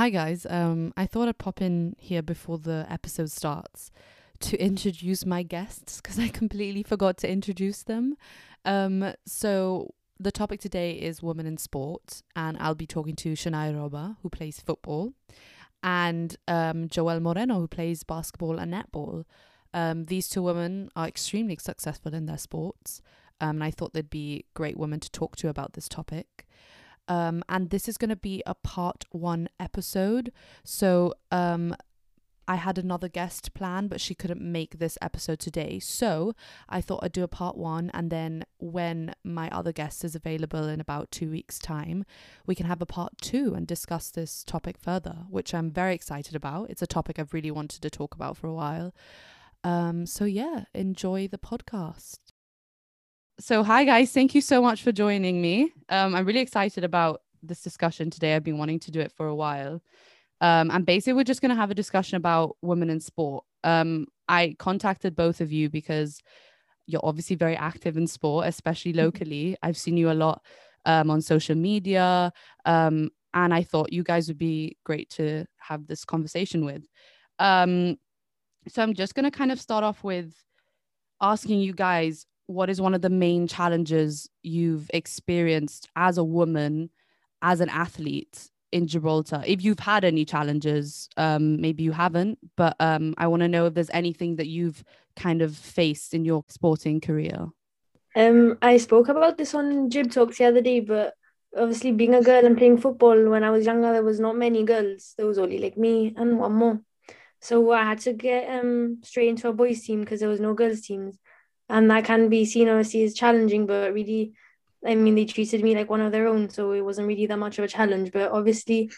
Hi guys. Um, I thought I'd pop in here before the episode starts to introduce my guests because I completely forgot to introduce them. Um, so the topic today is women in sport, and I'll be talking to Shania Roba, who plays football, and um, Joelle Moreno, who plays basketball and netball. Um, these two women are extremely successful in their sports, um, and I thought they'd be great women to talk to about this topic. Um, and this is going to be a part one episode. So um, I had another guest plan, but she couldn't make this episode today. So I thought I'd do a part one, and then when my other guest is available in about two weeks' time, we can have a part two and discuss this topic further, which I'm very excited about. It's a topic I've really wanted to talk about for a while. Um, so yeah, enjoy the podcast. So hi guys, thank you so much for joining me. Um, I'm really excited about this discussion today. I've been wanting to do it for a while. Um, and basically, we're just going to have a discussion about women in sport. Um, I contacted both of you because you're obviously very active in sport, especially locally. I've seen you a lot um, on social media. Um, and I thought you guys would be great to have this conversation with. Um, so I'm just going to kind of start off with asking you guys what is one of the main challenges you've experienced as a woman, as an athlete in Gibraltar? If you've had any challenges, um, maybe you haven't, but um, I want to know if there's anything that you've kind of faced in your sporting career. Um, I spoke about this on Jib Talks the other day, but obviously being a girl and playing football when I was younger, there was not many girls. There was only like me and one more. So I had to get um straight into a boys team because there was no girls teams and that can be seen obviously as challenging but really i mean they treated me like one of their own so it wasn't really that much of a challenge. But obviously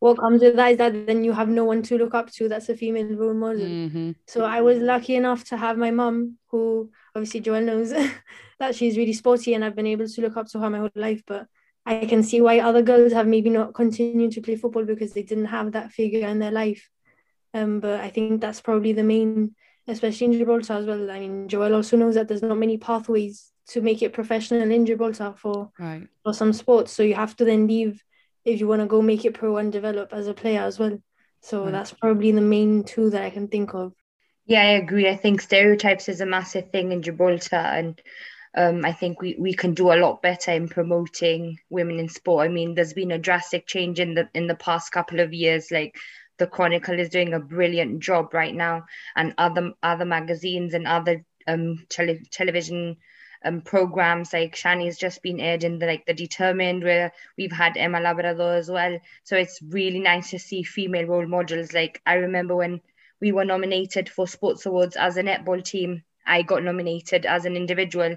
what comes with that is that then you have no one to look up to that's a female role model. Mm-hmm. so i was lucky enough to have my mum who obviously joel knows that she's really sporty and i've been able to look up to her my whole life but i can see why other girls have maybe not continued to play football because they didn't have that figure in their life. Um but i think that's probably the main especially in Gibraltar as well. I mean, Joel also knows that there's not many pathways to make it professional in Gibraltar for Right. for some sports. So you have to then leave if you want to go make it pro and develop as a player as well. So Right. that's probably the main two that I can think of. Yeah, I agree. I think stereotypes is a massive thing in Gibraltar, and um, I think we, we can do a lot better in promoting women in sport. I mean, there's been a drastic change in the in the past couple of years. Like the Chronicle is doing a brilliant job right now, and other other magazines and other um tele- television um programs like Shani's just been aired in the like the Determined, where we've had Emma Labrador as well. So it's really nice to see female role models. Like I remember when we were nominated for sports awards as a netball team. I got nominated as an individual,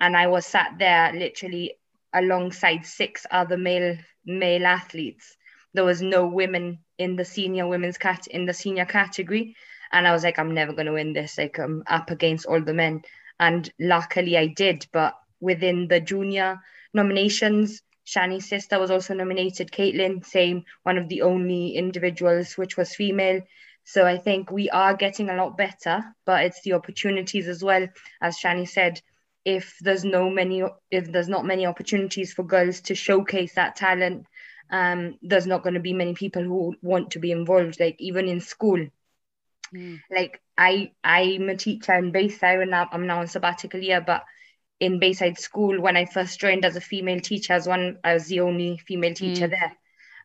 and I was sat there literally alongside six other male male athletes. There was no women in the senior women's cat in the senior category, and I was like, I'm never gonna win this. Like I'm up against all the men, and luckily I did. But within the junior nominations, Shani's sister was also nominated. Caitlin, same, one of the only individuals which was female. So I think we are getting a lot better, but it's the opportunities as well. As Shani said, if there's no many, if there's not many opportunities for girls to showcase that talent, um, there's not going to be many people who want to be involved. Like even in school, Mm. like I, I'm a teacher in Bayside, and now I'm now on sabbatical year, but in Bayside School, when I first joined as a female teacher, as one, I was the only female teacher Mm. there,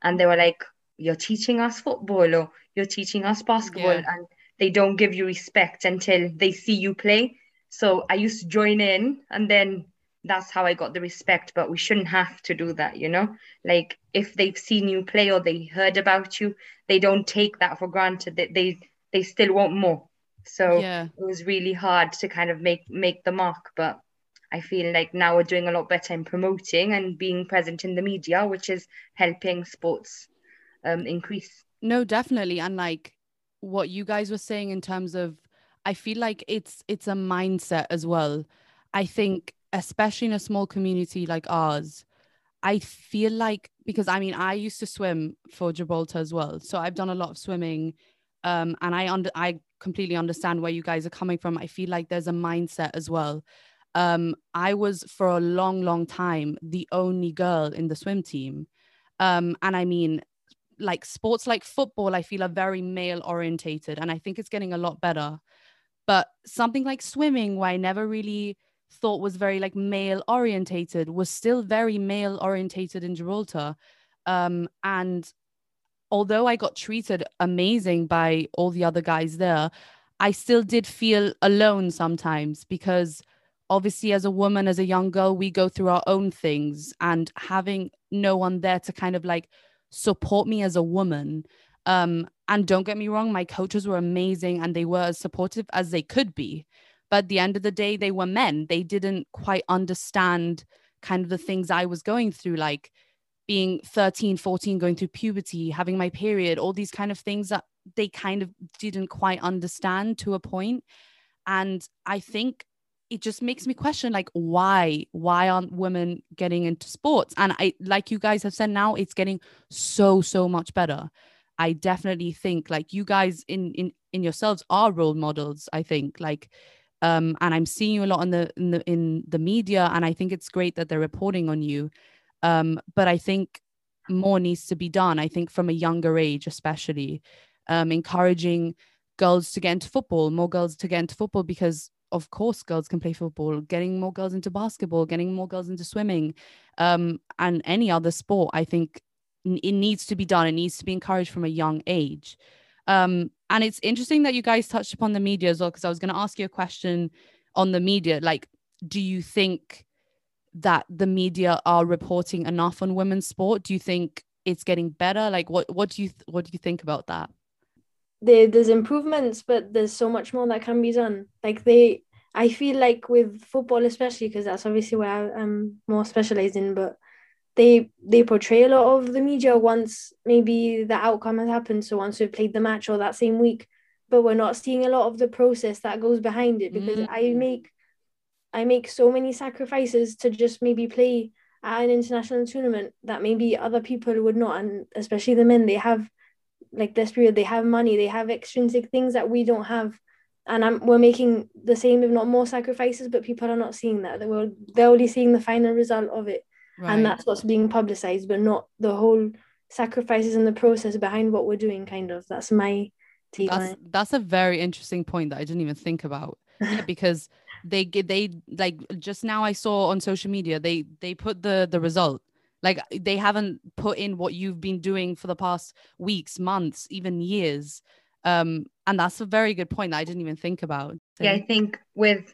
and they were like, "You're teaching us football, or you're teaching us basketball," Yeah. and they don't give you respect until they see you play. So I used to join in, and then that's how I got the respect. But we shouldn't have to do that, you know. Like if they've seen you play or they heard about you, they don't take that for granted. That they they still want more. So Yeah. it was really hard to kind of make make the mark, but I feel like now we're doing a lot better in promoting and being present in the media, which is helping sports um, increase. No, definitely. And like what you guys were saying in terms of I feel like it's it's a mindset as well. I think especially in a small community like ours, I feel like because I mean I used to swim for Gibraltar as well. So I've done a lot of swimming um and I under I completely understand where you guys are coming from. I feel like there's a mindset as well. Um I was for a long long time the only girl in the swim team. Um and I mean like sports like football, I feel are very male orientated, and I think it's getting a lot better. But something like swimming, where I never really thought was very like male orientated, was still very male orientated in Gibraltar. Um, and although I got treated amazing by all the other guys there, I still did feel alone sometimes because obviously as a woman as a young girl we go through our own things and having no one there to kind of like support me as a woman um and don't get me wrong my coaches were amazing and they were as supportive as they could be but at the end of the day they were men. They didn't quite understand kind of the things i was going through like being 13 14 going through puberty having my period all these kind of things that they kind of didn't quite understand to a point. And i think it just makes me question like why why aren't women getting into sports? And i like you guys have said now it's getting so so much better. I definitely think like you guys in in in yourselves are role models i think. Like um and i'm seeing you a lot in the in the in the media and i think it's great that they're reporting on you. Um but i think more needs to be done i think from a younger age especially um encouraging girls to get into football more girls to get into football because of course girls can play football getting more girls into basketball getting more girls into swimming um, and any other sport i think it needs to be done it needs to be encouraged from a young age. Um, and it's interesting that you guys touched upon the media as well because i was going to ask you a question on the media. Like do you think that the media are reporting enough on women's sport? Do you think it's getting better? Like what what do you what do you think about that? There, there's improvements, but there's so much more that can be done. Like they, I feel like with football, especially because that's obviously where I'm more specialized in, but they they portray a lot of the media once maybe the outcome has happened. So once we've played the match or that same week, but we're not seeing a lot of the process that goes behind it because mm. I make I make so many sacrifices to just maybe play at an international tournament that maybe other people would not, and especially the men, they have like this period they have money they have extrinsic things that we don't have and I'm, we're making the same if not more sacrifices but people are not seeing that they're, they're only seeing the final result of it right. and that's what's being publicized but not the whole sacrifices and the process behind what we're doing kind of that's my take that's, that's a very interesting point that i didn't even think about yeah, because they get they like just now i saw on social media they they put the the result like they haven't put in what you've been doing for the past weeks, months, even years. Um, and that's a very good point that I didn't even think about. Yeah, I think with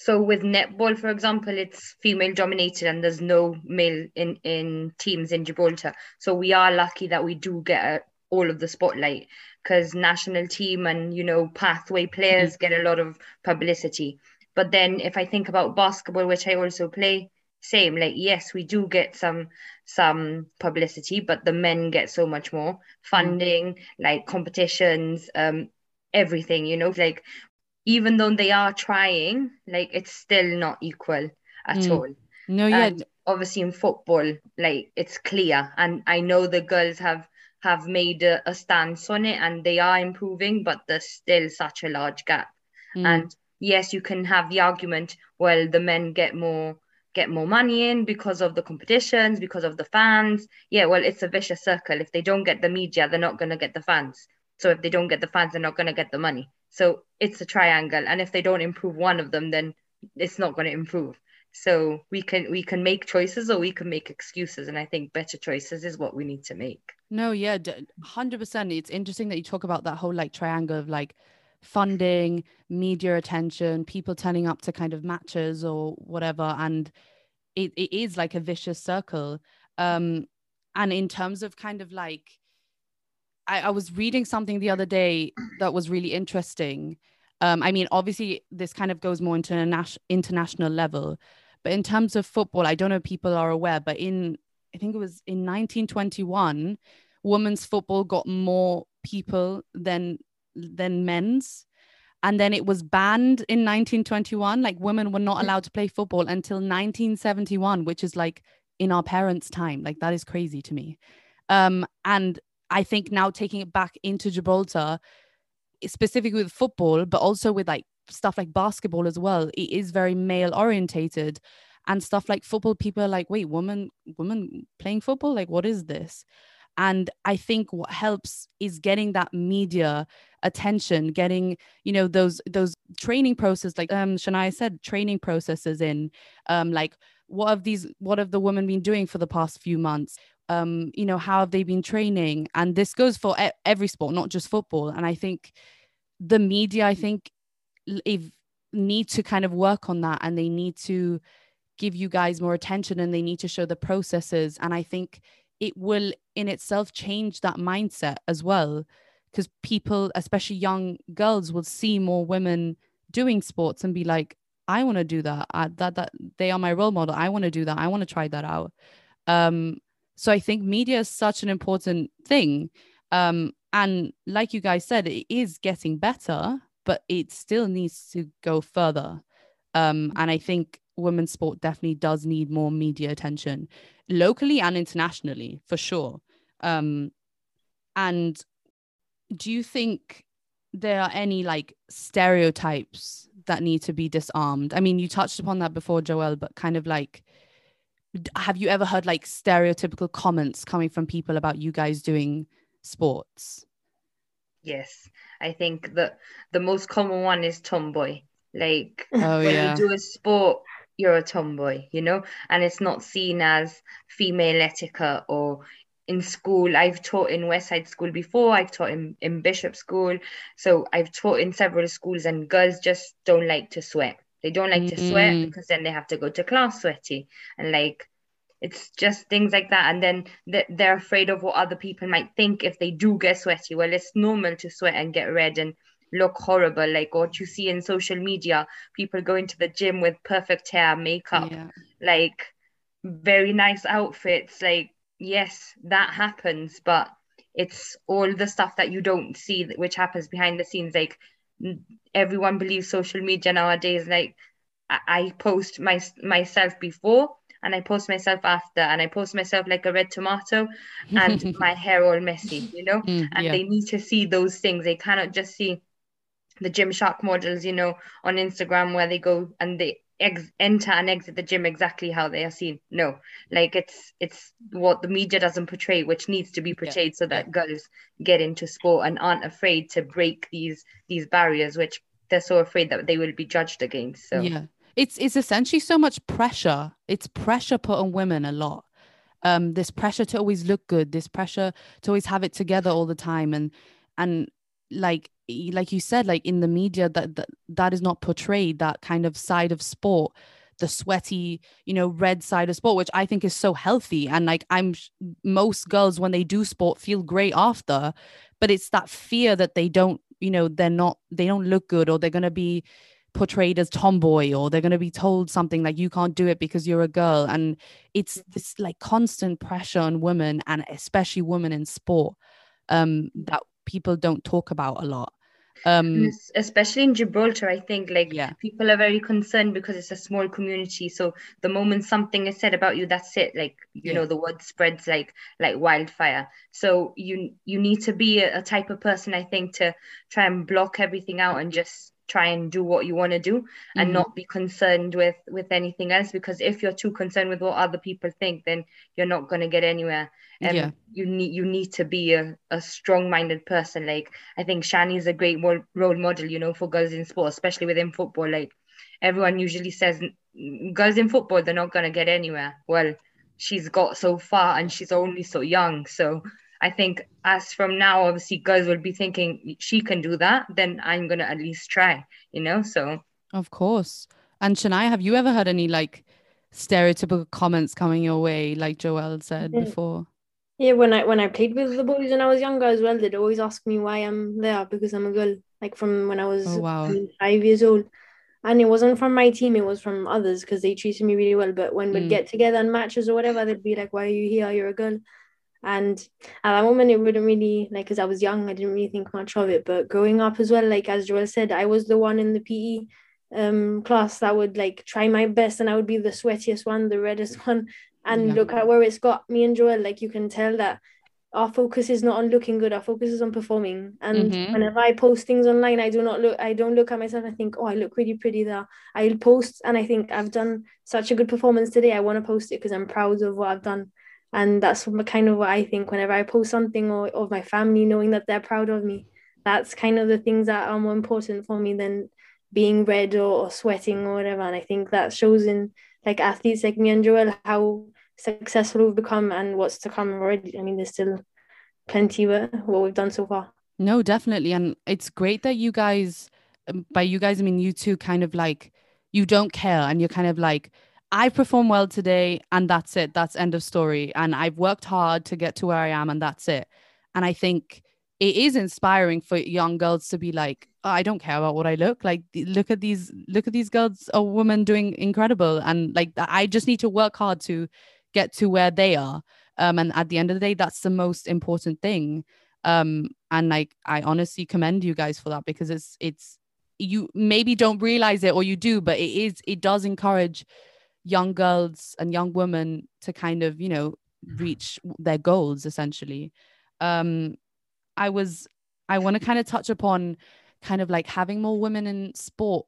so with netball, for example, it's female dominated and there's no male in in teams in Gibraltar. So we are lucky that we do get a, all of the spotlight because national team and you know pathway players mm-hmm. get a lot of publicity. But then if I think about basketball, which I also play, same like yes we do get some some publicity but the men get so much more mm. funding mm. like competitions um everything you know like even though they are trying like it's still not equal at mm. all no yeah obviously in football like it's clear and i know the girls have have made a, a stance on it and they are improving but there's still such a large gap mm. and yes you can have the argument well the men get more get more money in because of the competitions, because of the fans. Yeah, well, it's a vicious circle. If they don't get the media, they're not going to get the fans. So if they don't get the fans, they're not going to get the money. So it's a triangle. And if they don't improve one of them, then it's not going to improve. So we can we can make choices or we can make excuses. And I think better choices is what we need to make. No, yeah, hundred percent. It's interesting that you talk about that whole like triangle of like funding, media attention, people turning up to kind of matches or whatever. And it, it is like a vicious circle. Um, and in terms of kind of like, I, I was reading something the other day that was really interesting. Um, I mean, obviously, this kind of goes more into a nas- international level, but in terms of football, I don't know if people are aware, but in I think it was in 1921, women's football got more people than than men's. And then it was banned in 1921 like women were not allowed to play football until 1971 which is like in our parents time. Like that is crazy to me. Um and i think now taking it back into gibraltar specifically with football but also with like stuff like basketball as well it is very male orientated. And stuff like football people are like wait women women playing football? Like what is this? And i think what helps is getting that media attention getting you know those those training process like um shania said training processes in um like what have these what have the women been doing for the past few months um you know how have they been training? And this goes for every sport not just football. And i think the media i think if need to kind of work on that and they need to give you guys more attention and they need to show the processes. And i think it will in itself change that mindset as well because people especially young girls will see more women doing sports and be like i want to do that. I, that that they are my role model. I want to do that. I want to try that out. Um so i think media is such an important thing. Um and like you guys said it is getting better but it still needs to go further. Um and i think women's sport definitely does need more media attention locally and internationally for sure. Um and do you think there are any like stereotypes that need to be disarmed? I mean you touched upon that before joel but kind of like have you ever heard like stereotypical comments coming from people about you guys doing sports yes i think that the most common one is tomboy like oh when yeah you do a sport you're a tomboy, you know, and it's not seen as female etiquette or in school. I've taught in Westside School before, I've taught in, in Bishop School. So I've taught in several schools, and girls just don't like to sweat. They don't like to sweat Mm. because then they have to go to class sweaty. And like, it's just things like that. And then th- they're afraid of what other people might think if they do get sweaty. Well, it's normal to sweat and get red and look horrible. Like what you see in social media, people going to the gym with perfect hair, makeup, yeah like very nice outfits like yes that happens but it's all the stuff that you don't see which happens behind the scenes like everyone believes social media nowadays like I, I post my myself before and I post myself after and I post myself like a red tomato and my hair all messy you know Mm, and yeah. they need to see those things they cannot just see the Gymshark models you know on Instagram where they go and they ex- enter and exit the gym exactly how they are seen. No. Like it's it's what the media doesn't portray which needs to be portrayed so that girls get into sport and aren't afraid to break these these barriers which they're so afraid that they will be judged against so. Yeah. It's it's essentially so much pressure. It's pressure put on women a lot. Um this pressure to always look good this pressure to always have it together all the time and and like like you said like in the media that that, that is not portrayed that kind of side of sport the sweaty you know red side of sport which i think is so healthy. And like i'm most girls when they do sport feel great after but it's that fear that they don't you know they're not they don't look good or they're going to be portrayed as tomboy or they're going to be told something like you can't do it because you're a girl. And it's this like constant pressure on women and especially women in sport um that people don't talk about a lot um especially in Gibraltar, I think like Yeah. people are very concerned because it's a small community. So the moment something is said about you, that's it. Like you Yeah. know, the word spreads like like wildfire. So you you need to be a, a type of person, I think, to try and block everything out and just try and do what you want to do and Mhm. not be concerned with with anything else. Because if you're too concerned with what other people think, then you're not going to get anywhere. Um, Yeah. you need you need to be a, a strong-minded person like I think Shani is a great role, role model, you know, for girls in sport, especially within football. Like everyone usually says, "Mm, girls in football, they're not gonna get anywhere. Well, she's got so far, and she's only so young. So I think as from now, obviously, girls will be thinking she can do that. Then I'm gonna at least try, you know. So of course and Shania have you ever heard any like stereotypical comments coming your way like Joelle said Yeah. before Yeah, when I when I played with the boys when I was younger as well, they'd always ask me why I'm there because I'm a girl. Like from when I was Oh, wow. five years old, and it wasn't from my team; it was from others because they treated me really well. But when Mm. we'd get together in matches or whatever, they'd be like, "Why are you here? You're a girl." And at that moment, it wouldn't really like because I was young, I didn't really think much of it. But growing up as well, like as Joel said, I was the one in the PE um class that would like try my best, and I would be the sweatiest one, the reddest one. And Yeah. look at where it's got me and Joel. Like you can tell that our focus is not on looking good. Our focus is on performing. And Mhm. whenever I post things online, I do not look. I don't look at myself. and think, oh, I look really pretty there. I'll post, and I think I've done such a good performance today. I want to post it because I'm proud of what I've done. And that's kind of what I think whenever I post something or of my family knowing that they're proud of me that's kind of the things that are more important for me than being red or, or sweating or whatever. And I think that shows in like athletes like me and Joel how successful we've become and what's to come already. I mean there's still plenty of what we've done so far. No definitely. And it's great that you guys um, by you guys I mean you two kind of like you don't care and you're kind of like I perform well today and that's it. That's end of story. And I've worked hard to get to where I am and that's it. And I think it is inspiring for young girls to be like, oh, I don't care about what I look like. Look at these, look at these girls or women doing incredible. And like, I just need to work hard to get to where they are. Um, and at the end of the day, that's the most important thing. Um, and like, I honestly commend you guys for that because it's, it's, you maybe don't realize it or you do, but it is, it does encourage young girls and young women to kind of you know reach their goals essentially. Um i was i want to kind of touch upon kind of like having more women in sport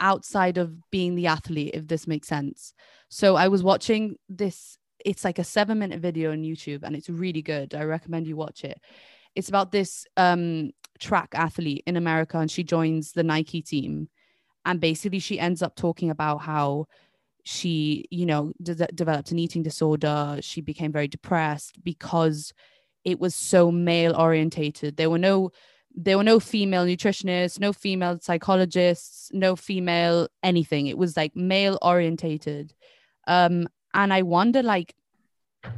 outside of being the athlete if this makes sense. So i was watching this it's like a 7 minute video on youtube and it's really good. I recommend you watch it. It's about this um track athlete in america and she joins the nike team. And basically she ends up talking about how she you know de- developed an eating disorder she became very depressed because it was so male orientated there were no there were no female nutritionists no female psychologists no female anything. It was like male orientated um and i wonder like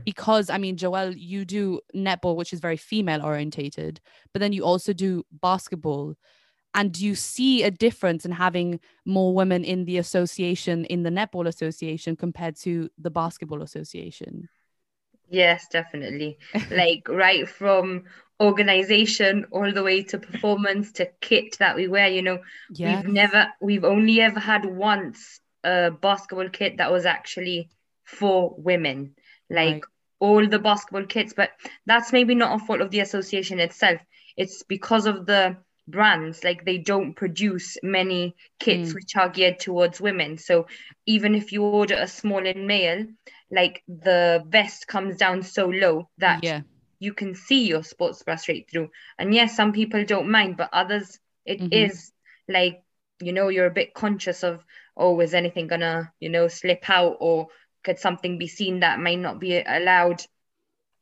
because i mean joelle you do netball which is very female orientated but then you also do basketball and do you see a difference in having more women in the association, in the Netball Association, compared to the Basketball Association? Yes, definitely. like right from organization all the way to performance to kit that we wear, you know, yes. we've never, we've only ever had once a basketball kit that was actually for women. Like right. all the basketball kits, but that's maybe not a fault of the association itself. It's because of the brands like they don't produce many kits mm. which are geared towards women so even if you order a small in male like the vest comes down so low that yeah. you can see your sports bra straight through and yes some people don't mind but others it mm-hmm. is like you know you're a bit conscious of oh is anything gonna you know slip out or could something be seen that might not be allowed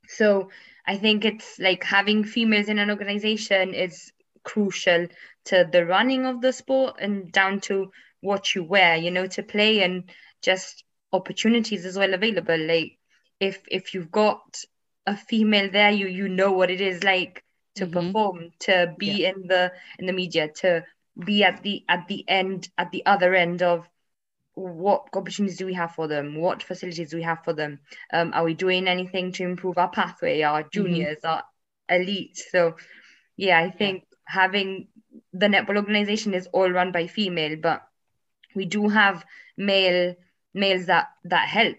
so I think it's like having females in an organization is crucial to the running of the sport and down to what you wear, you know, to play and just opportunities as well available. Like if if you've got a female there, you you know what it is like to mm-hmm. perform, to be yeah. in the in the media, to be at the at the end at the other end of what opportunities do we have for them what facilities do we have for them um, are we doing anything to improve our pathway our mm-hmm. juniors mm-hmm. our elite so yeah i think having the netball organization is all run by female, but we do have male males that that help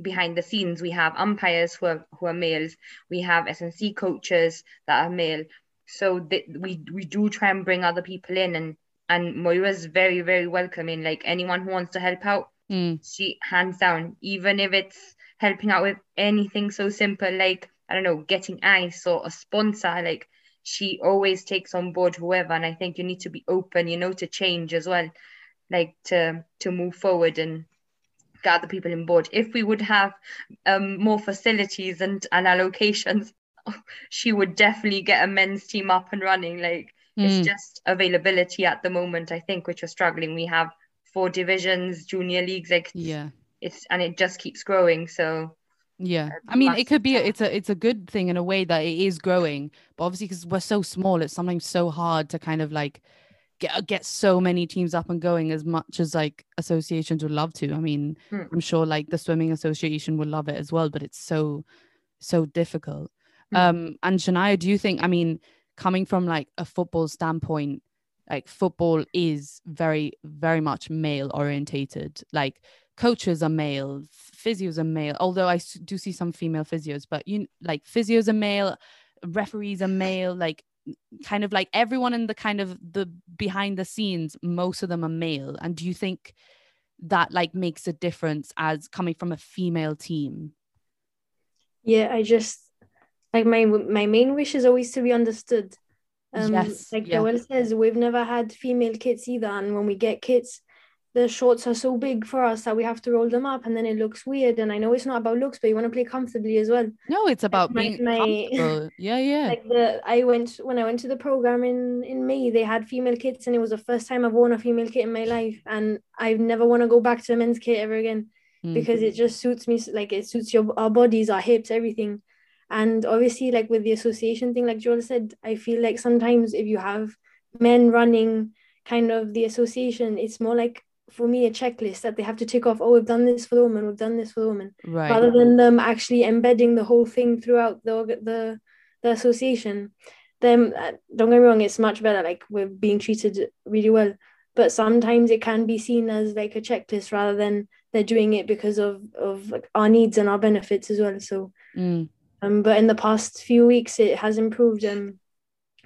behind the scenes. We have umpires who are who are males. We have S&C coaches that are male. So we we do try and bring other people in, and and Moira's very very welcoming. Like anyone who wants to help out, mm. she hands down. Even if it's helping out with anything so simple like I don't know, getting ice or a sponsor, like she always takes on board whoever and i think you need to be open you know to change as well like to to move forward and gather people in board. If we would have um, more facilities and and allocations she would definitely get a men's team up and running. Like mm. it's just availability at the moment i think which we're struggling. We have four divisions junior leagues like yeah. it's and it just keeps growing. So yeah, I mean, it could be a, it's a it's a good thing in a way that it is growing, but obviously because we're so small, it's sometimes so hard to kind of like get get so many teams up and going as much as like associations would love to. I mean, hmm. I'm sure like the swimming association would love it as well, but it's so so difficult. Hmm. Um, and Shania, do you think? I mean, coming from like a football standpoint, like football is very very much male orientated. Like coaches are male, physios are male. Although I do see some female physios, but you like physios are male, referees are male. Like kind of like everyone in the kind of the behind the scenes, most of them are male. And do you think that like makes a difference as coming from a female team? yeah, I just like my my main wish is always to be understood. Um, Yes, like yeah. Joel says, we've never had female kits either, and when we get kits, the shorts are so big for us that we have to roll them up, and then it looks weird. And I know it's not about looks, but you want to play comfortably as well. No, it's about my- being my- comfortable. Yeah, yeah. Like the I went when I went to the program in in May, they had female kits, and it was the first time I've worn a female kit in my life, and I never want to go back to a men's kit ever again Mm. because it just suits me like it suits your our bodies, our hips, everything. And obviously, like with the association thing, like Joel said, I feel like sometimes if you have men running kind of the association, it's more like for me a checklist that they have to tick off. Oh, we've done this for the woman, we've done this for the woman, right. rather than them actually embedding the whole thing throughout the the the association. Then uh, don't get me wrong, it's much better. Like we're being treated really well, but sometimes it can be seen as like a checklist rather than they're doing it because of of like our needs and our benefits as well. So Mm. um, but in the past few weeks it has improved. Um,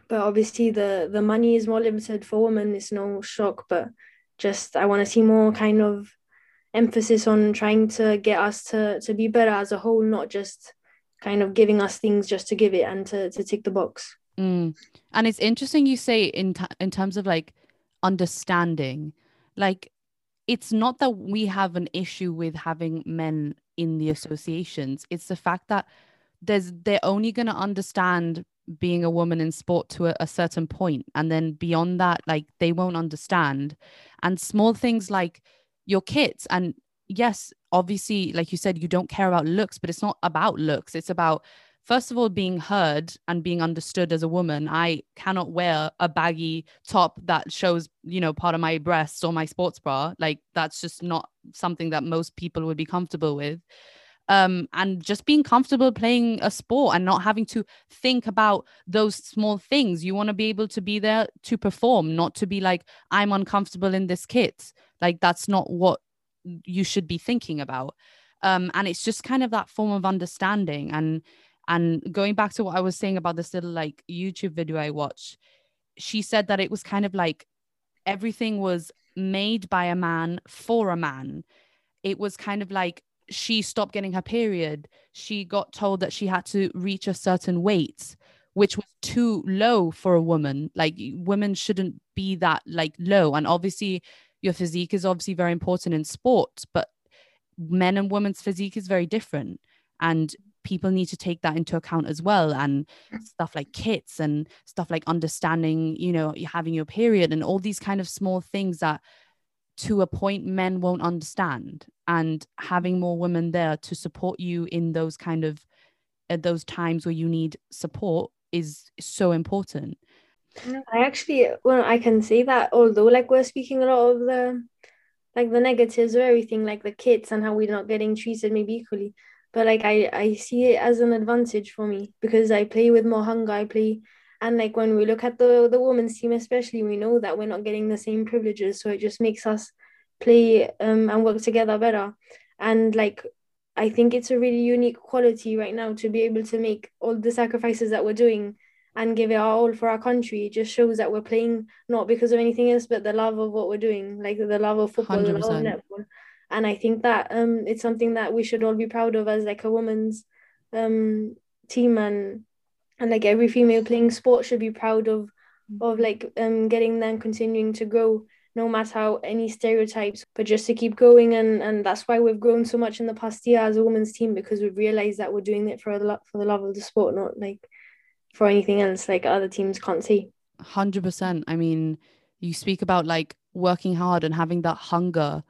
but obviously the the money is more limited for women. It's no shock, but just I want to see more kind of emphasis on trying to get us to to be better as a whole, not just kind of giving us things just to give it and to to tick the box. Mm. And it's interesting you say in t- in terms of like understanding, like it's not that we have an issue with having men in the associations. It's the fact that there's they're only going to understand being a woman in sport to a, a certain point and then beyond that like they won't understand. And small things like your kits and yes obviously like you said you don't care about looks but it's not about looks. It's about first of all being heard and being understood as a woman. I cannot wear a baggy top that shows you know part of my breasts or my sports bra. Like that's just not something that most people would be comfortable with um and just being comfortable playing a sport and not having to think about those small things. You want to be able to be there to perform not to be like i'm uncomfortable in this kit. Like that's not what you should be thinking about. Um and it's just kind of that form of understanding and and going back to what i was saying about this little like youtube video i watched she said that it was kind of like everything was made by a man for a man. It was kind of like she stopped getting her period she got told that she had to reach a certain weight which was too low for a woman. Like women shouldn't be that like low. And obviously your physique is obviously very important in sport but men and women's physique is very different. And people need to take that into account as well and stuff like kits and stuff like understanding you know having your period and all these kind of small things that to a point men won't understand and having more women there to support you in those kind of at those times where you need support is so important I actually, well, I can say that although like we're speaking a lot of the like the negatives or everything, like the kids and how we're not getting treated maybe equally, but like I I see it as an advantage for me because I play with more hunger. I play, and like when we look at the the women's team, especially, we know that we're not getting the same privileges, so it just makes us play um and work together better. And like I think it's a really unique quality right now to be able to make all the sacrifices that we're doing and give it our all for our country. It just shows that we're playing not because of anything else, but the love of what we're doing, like the love of football, the love of netball. And I think that um it's something that we should all be proud of as like a women's um team and and like every female playing sport should be proud of of like um getting them continuing to grow no matter how any stereotypes but just to keep going. And and that's why we've grown so much in the past year as a women's team because we've realized that we're doing it for the for the love of the sport not like for anything else like other teams can't see. 100% i mean you speak about like working hard and having that hunger.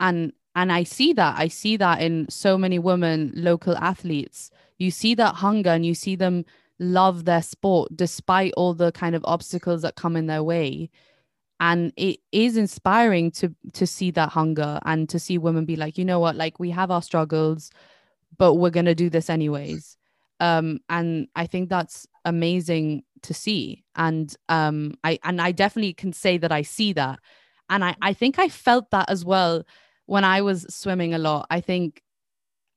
And and i see that. I see that in so many women local athletes. You see that hunger and you see them love their sport despite all the kind of obstacles that come in their way. And it is inspiring to to see that hunger and to see women be like you know what? Like we have our struggles but we're going to do this anyways. Um and i think that's amazing to see. And um i and i definitely can say that i see that. And i i think i felt that as well when i was swimming a lot. I think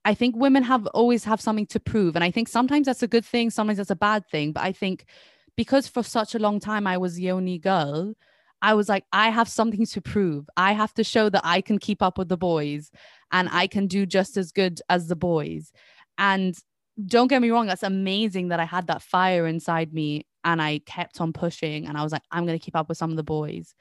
i think women have always have something to prove and i think sometimes that's a good thing sometimes that's a bad thing but i think because for such a long time i was the only girl i was like i have something to prove i have to show that i can keep up with the boys and i can do just as good as the boys and don't get me wrong, that's amazing that I had that fire inside me and I kept on pushing and I was like, I'm gonna keep up with some of the boys.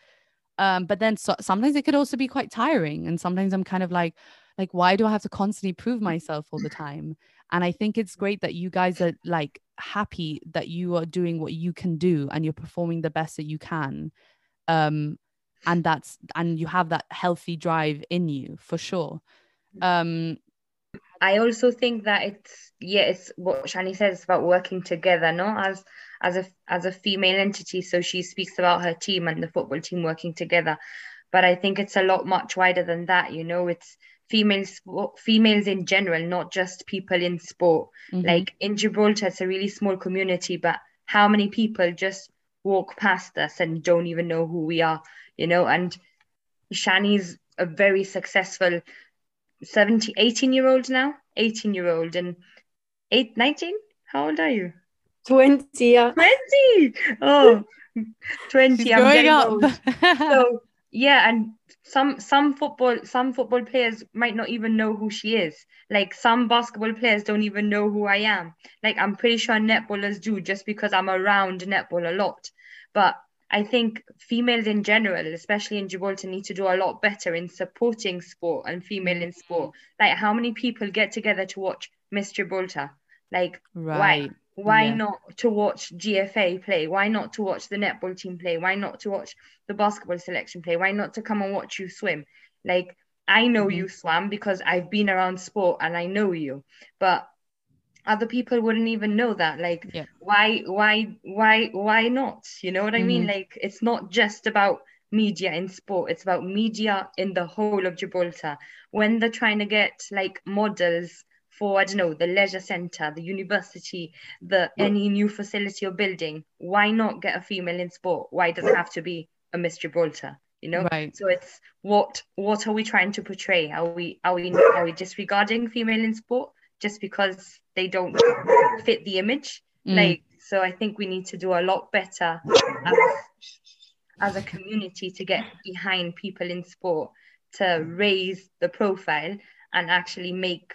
Um, but then so- sometimes it could also be quite tiring, and sometimes I'm kind of like, like, why do I have to constantly prove myself all the time? And I think it's great that you guys are like happy that you are doing what you can do and you're performing the best that you can. Um, and that's and you have that healthy drive in you for sure. Um, I also think that it's yeah, it's what Shani says about working together, no, as as a as a female entity. So she speaks about her team and the football team working together, but I think it's a lot much wider than that. You know, it's females females in general, not just people in sport. mhm. Like in Gibraltar, it's a really small community, but how many people just walk past us and don't even know who we are, you know? And Shani's a very successful 70, 18 year old now, 18 year old, and 8, 19? How old are you? 20, yeah. 20! Oh, 20. she's I'm growing getting up. old. So, yeah, and some some football some football players might not even know who she is. Like some basketball players don't even know who I am. Like I'm pretty sure netballers do just because I'm around netball a lot. But I think females in general, especially in Gibraltar, need to do a lot better in supporting sport and female in sport. Like how many people get together to watch Miss Gibraltar? Like right. why Yeah. not to watch GFA play? Why not to watch the netball team play? Why not to watch the basketball selection play? Why not to come and watch you swim? Like I know Mhm. you swam because I've been around sport and I know you, but other people wouldn't even know that. Like Yeah. why why why why not? You know what I mean? Mhm. Like it's not just about media in sport, it's about media in the whole of Gibraltar. When they're trying to get like models for I don't know the leisure centre, the university, the any new facility or building, why not get a female in sport? Why does it have to be a Miss Gibraltar? You know, Right. so it's what what are we trying to portray? Are we are we are we disregarding female in sport just because they don't fit the image? Mm. Like so, I think we need to do a lot better as as a community to get behind people in sport to raise the profile and actually make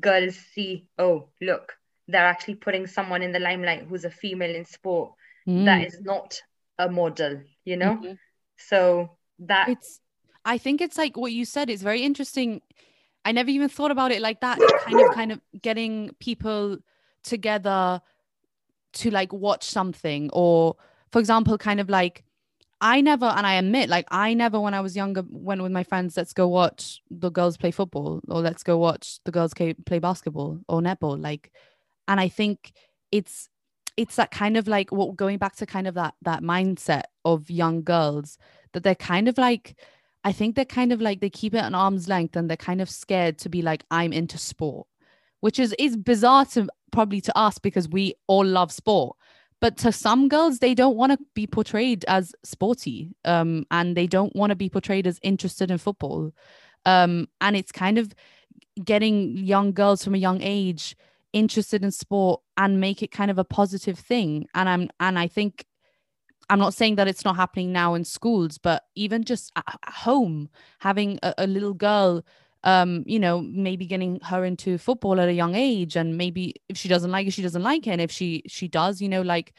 girls see, oh, look, they're actually putting someone in the limelight who's a female in sport Mm. that is not a model, you know? Mhm. So that it's i think it's like what you said it's very interesting i never even thought about it like that kind of kind of getting people together to like watch something or for example kind of like i never and i admit like i never when i was younger went with my friends let's go watch the girls play football or let's go watch the girls play basketball or netball like and i think it's it's that kind of like what going back to kind of that that mindset of young girls that they're kind of like I think they're kind of like they keep it at an arm's length and they're kind of scared to be like I'm into sport, which is is bizarre to probably to us because we all love sport. But to some girls, they don't want to be portrayed as sporty, um, and they don't want to be portrayed as interested in football. Um, and it's kind of getting young girls from a young age interested in sport and make it kind of a positive thing. And I'm and I think I'm not saying that it's not happening now in schools, but even just at home, having a, a little girl, um, you know, maybe getting her into football at a young age, and maybe if she doesn't like it, she doesn't like it, and if she she does, you know, like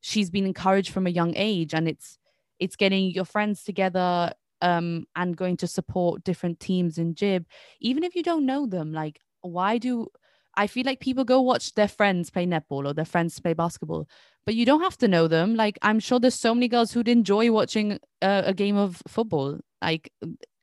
she's been encouraged from a young age, and it's it's getting your friends together, um, and going to support different teams in Jib, even if you don't know them. Like, why do I feel like people go watch their friends play netball or their friends play basketball? but you don't have to know them. Like I'm sure there's so many girls who'd enjoy watching a, a game of football. Like,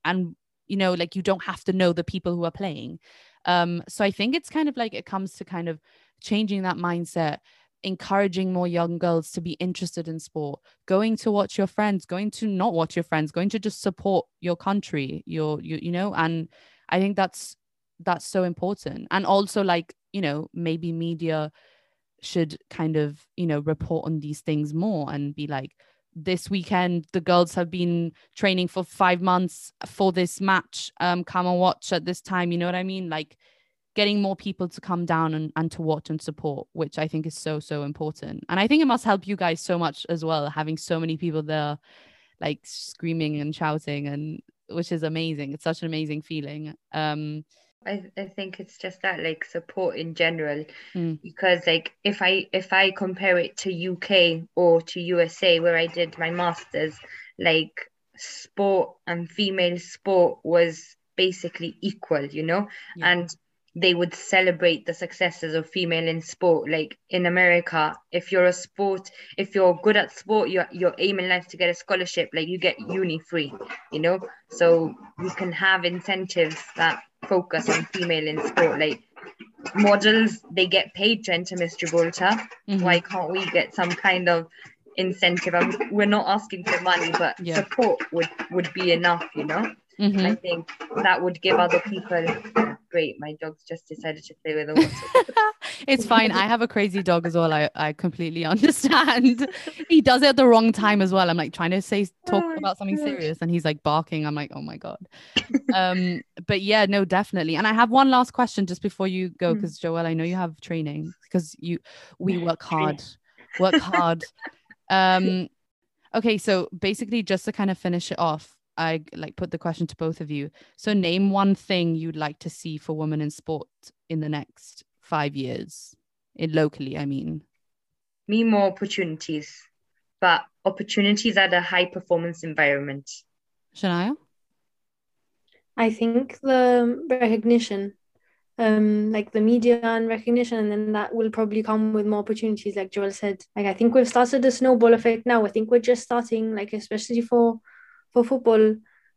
and you know, like you don't have to know the people who are playing. Um, so I think it's kind of like it comes to kind of changing that mindset, encouraging more young girls to be interested in sport, going to watch your friends, going to not watch your friends, going to just support your country, your you you know, and I think that's that's so important. And also like, you know, maybe media should kind of you know report on these things more and be like this weekend the girls have been training for five months for this match um come and watch at this time you know what i mean? Like getting more people to come down and, and to watch and support which i think is so so important. And i think it must help you guys so much as well having so many people there like screaming and shouting and which is amazing. It's such an amazing feeling. Um I, I think it's just that like support in general Mm. because like if I if I compare it to UK or to USA where I did my masters like sport and female sport was basically equal you know Yeah. and they would celebrate the successes of female in sport like in America if you're a sport if you're good at sport you're you're aiming life to get a scholarship like you get uni free you know so we can have incentives that focus on female in sport like models they get paid to enter Miss Gibraltar Mhm. why can't we get some kind of incentive I mean, we're not asking for money but Yeah. support would would be enough you know Mhm. I think that would give other people great my dog's just decided to play with the water it's fine. I have a crazy dog as well. I, I completely understand. he does it at the wrong time as well. I'm like trying to say talk Oh about something gosh. serious and he's like barking. I'm like, oh my God. um, but yeah, no, definitely. And I have one last question just before you go, Mm. because Joelle, I know you have training because you we work hard. Work hard. um okay, so basically just to kind of finish it off, I like put the question to both of you. So name one thing you'd like to see for women in sport in the next five years. In locally, I mean. me more opportunities but opportunities at a high performance environment Shania? I think the recognition, um, like the media and recognition, and then that will probably come with more opportunities, like Joelle said. Like I think we've started the snowball effect now. I think we're just starting, like especially for for football,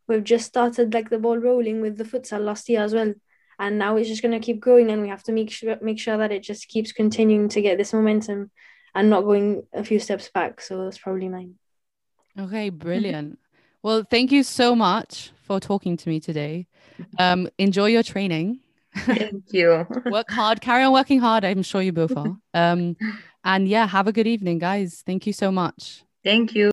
we've just started like the ball rolling with the futsal last year as well. And now it's just gonna keep growing and we have to make sure make sure that it just keeps continuing to get this momentum and not going a few steps back. So that's probably mine. Okay, brilliant. Well, thank you so much for talking to me today. Um, enjoy your training. thank you Work hard. Carry on working hard. I'm sure you both are. Um, and yeah, have a good evening, guys. Thank you so much. thank you